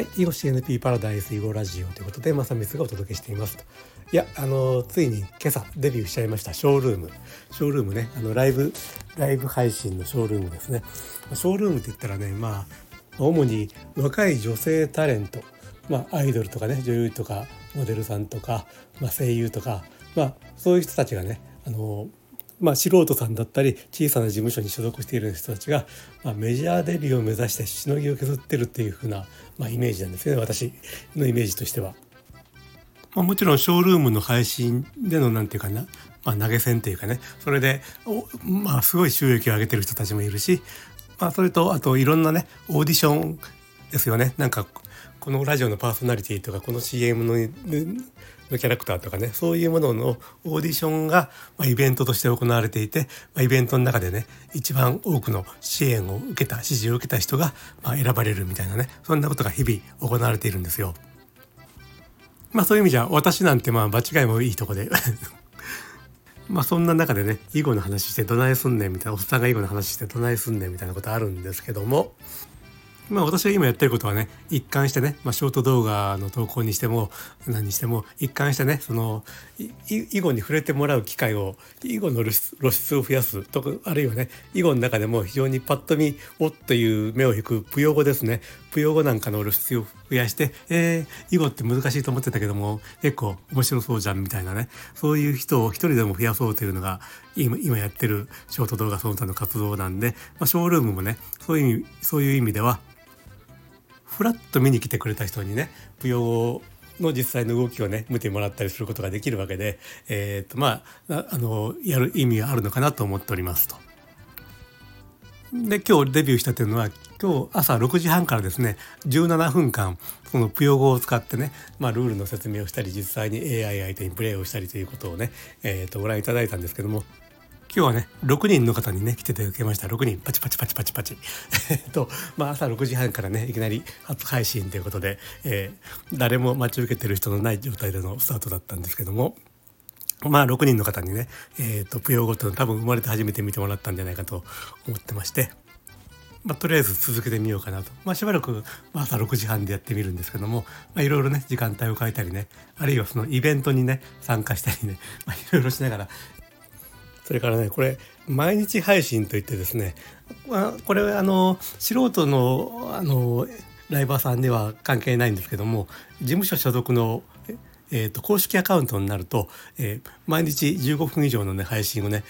はい、囲碁 CNP パラダイス囲碁ラジオということで、まさみつがお届けしていますと。いや、あの、ついに今朝デビューしちゃいました、ショールーム。ショールームね、あの、ライブ、ライブ配信のショールームですね。ショールームって言ったらね、まあ、主に若い女性タレント、まあ、アイドルとかね、女優とか、モデルさんとか、まあ、声優とか、まあ、そういう人たちがね、あの、まあ、素人さんだったり小さな事務所に所属している人たちが、まあ、メジャーデビューを目指してしのぎを削ってるっていう風な、まあ、イメージなんですね私のイメージとしては。まあ、もちろんショールームの配信でのなんていうかな、まあ、投げ銭っていうかねそれでまあすごい収益を上げてる人たちもいるし、まあ、それとあといろんなねオーディションですよねなんかこのラジオのパーソナリティとかこの CM ののキャラクターとかねそういうもののオーディションが、ま、イベントとして行われていて、ま、イベントの中でね一番多くの支援を受けた支持を受けた人が、ま、選ばれるみたいなねそんなことが日々行われているんですよ。まあそういう意味じゃ私なんてまあ場違いもいいとこで まあそんな中でね囲碁の話してどないすんねんみたいなおっさんが囲碁の話してどないすんねんみたいなことあるんですけどもまあ私が今やってることはね一貫してね、まあ、ショート動画の投稿にしても何にしても一貫してねその囲碁に触れてもらう機会を囲碁の露出を増やすとかあるいはね囲碁の中でも非常にパッと見おっという目を引くプヨ語ですね。プヨ語なんかの露出を増やしてえー、囲碁って難しいと思ってたけども結構面白そうじゃんみたいなね。そういう人を一人でも増やそうというのが今今やってるショート動画その他の活動なんで、まあ、ショールームもねそういう意味そういう意味ではふらっと見に来てくれた人にね舞踊の実際の動きをね見てもらったりすることができるわけで、えーとまあ、あのやる意味があるのかなと思っておりますと。で今日デビューしたというのは今日朝6時半からですね17分間そのプヨ語を使ってね、まあ、ルールの説明をしたり実際に AI 相手にプレイをしたりということをね、えー、とご覧いただいたんですけども今日はね6人の方にね来ていただきました。6人。パチパチパチパチパチ。えっとまあ朝6時半からねいきなり初配信ということで、えー、誰も待ち受けてる人のない状態でのスタートだったんですけどもまあ6人の方にね、えーと、プヨゴとの多分生まれて初めて見てもらったんじゃないかと思ってまして。まあ、とりあえず続けてみようかなと、まあ、しばらく朝6時半でやってみるんですけども、まあ、いろいろね時間帯を変えたりねあるいはそのイベントにね参加したりね、まあ、いろいろしながらそれからねこれ毎日配信といってですね、これはあの素人のあのライバーさんでは関係ないんですけども事務所所属のえーと、公式アカウントになると、えー、毎日15分以上の、ね、配信をね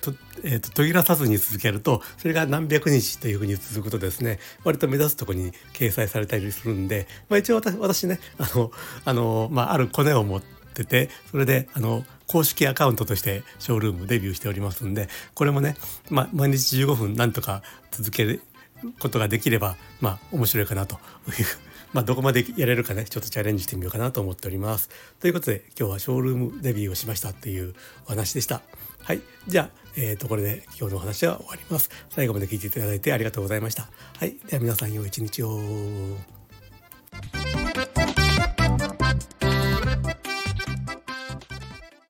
と,、えーと、途切らさずに続けるとそれが何百日というふうに続くとですね割と目立つところに掲載されたりするんで、まあ、一応私ねあのあの、まあ、あるコネを持っててそれであの公式アカウントとしてショールームデビューしておりますんでこれもね、まあ、毎日15分なんとか続けることができればまあ面白いかなという まあどこまでやれるかねちょっとチャレンジしてみようかなと思っております。ということで今日はショールームデビューをしましたっていうお話でした。はい。じゃあ、えー、と、これで今日のお話は終わります。最後まで聞いていただいてありがとうございました。はい。では皆さん良い一日を。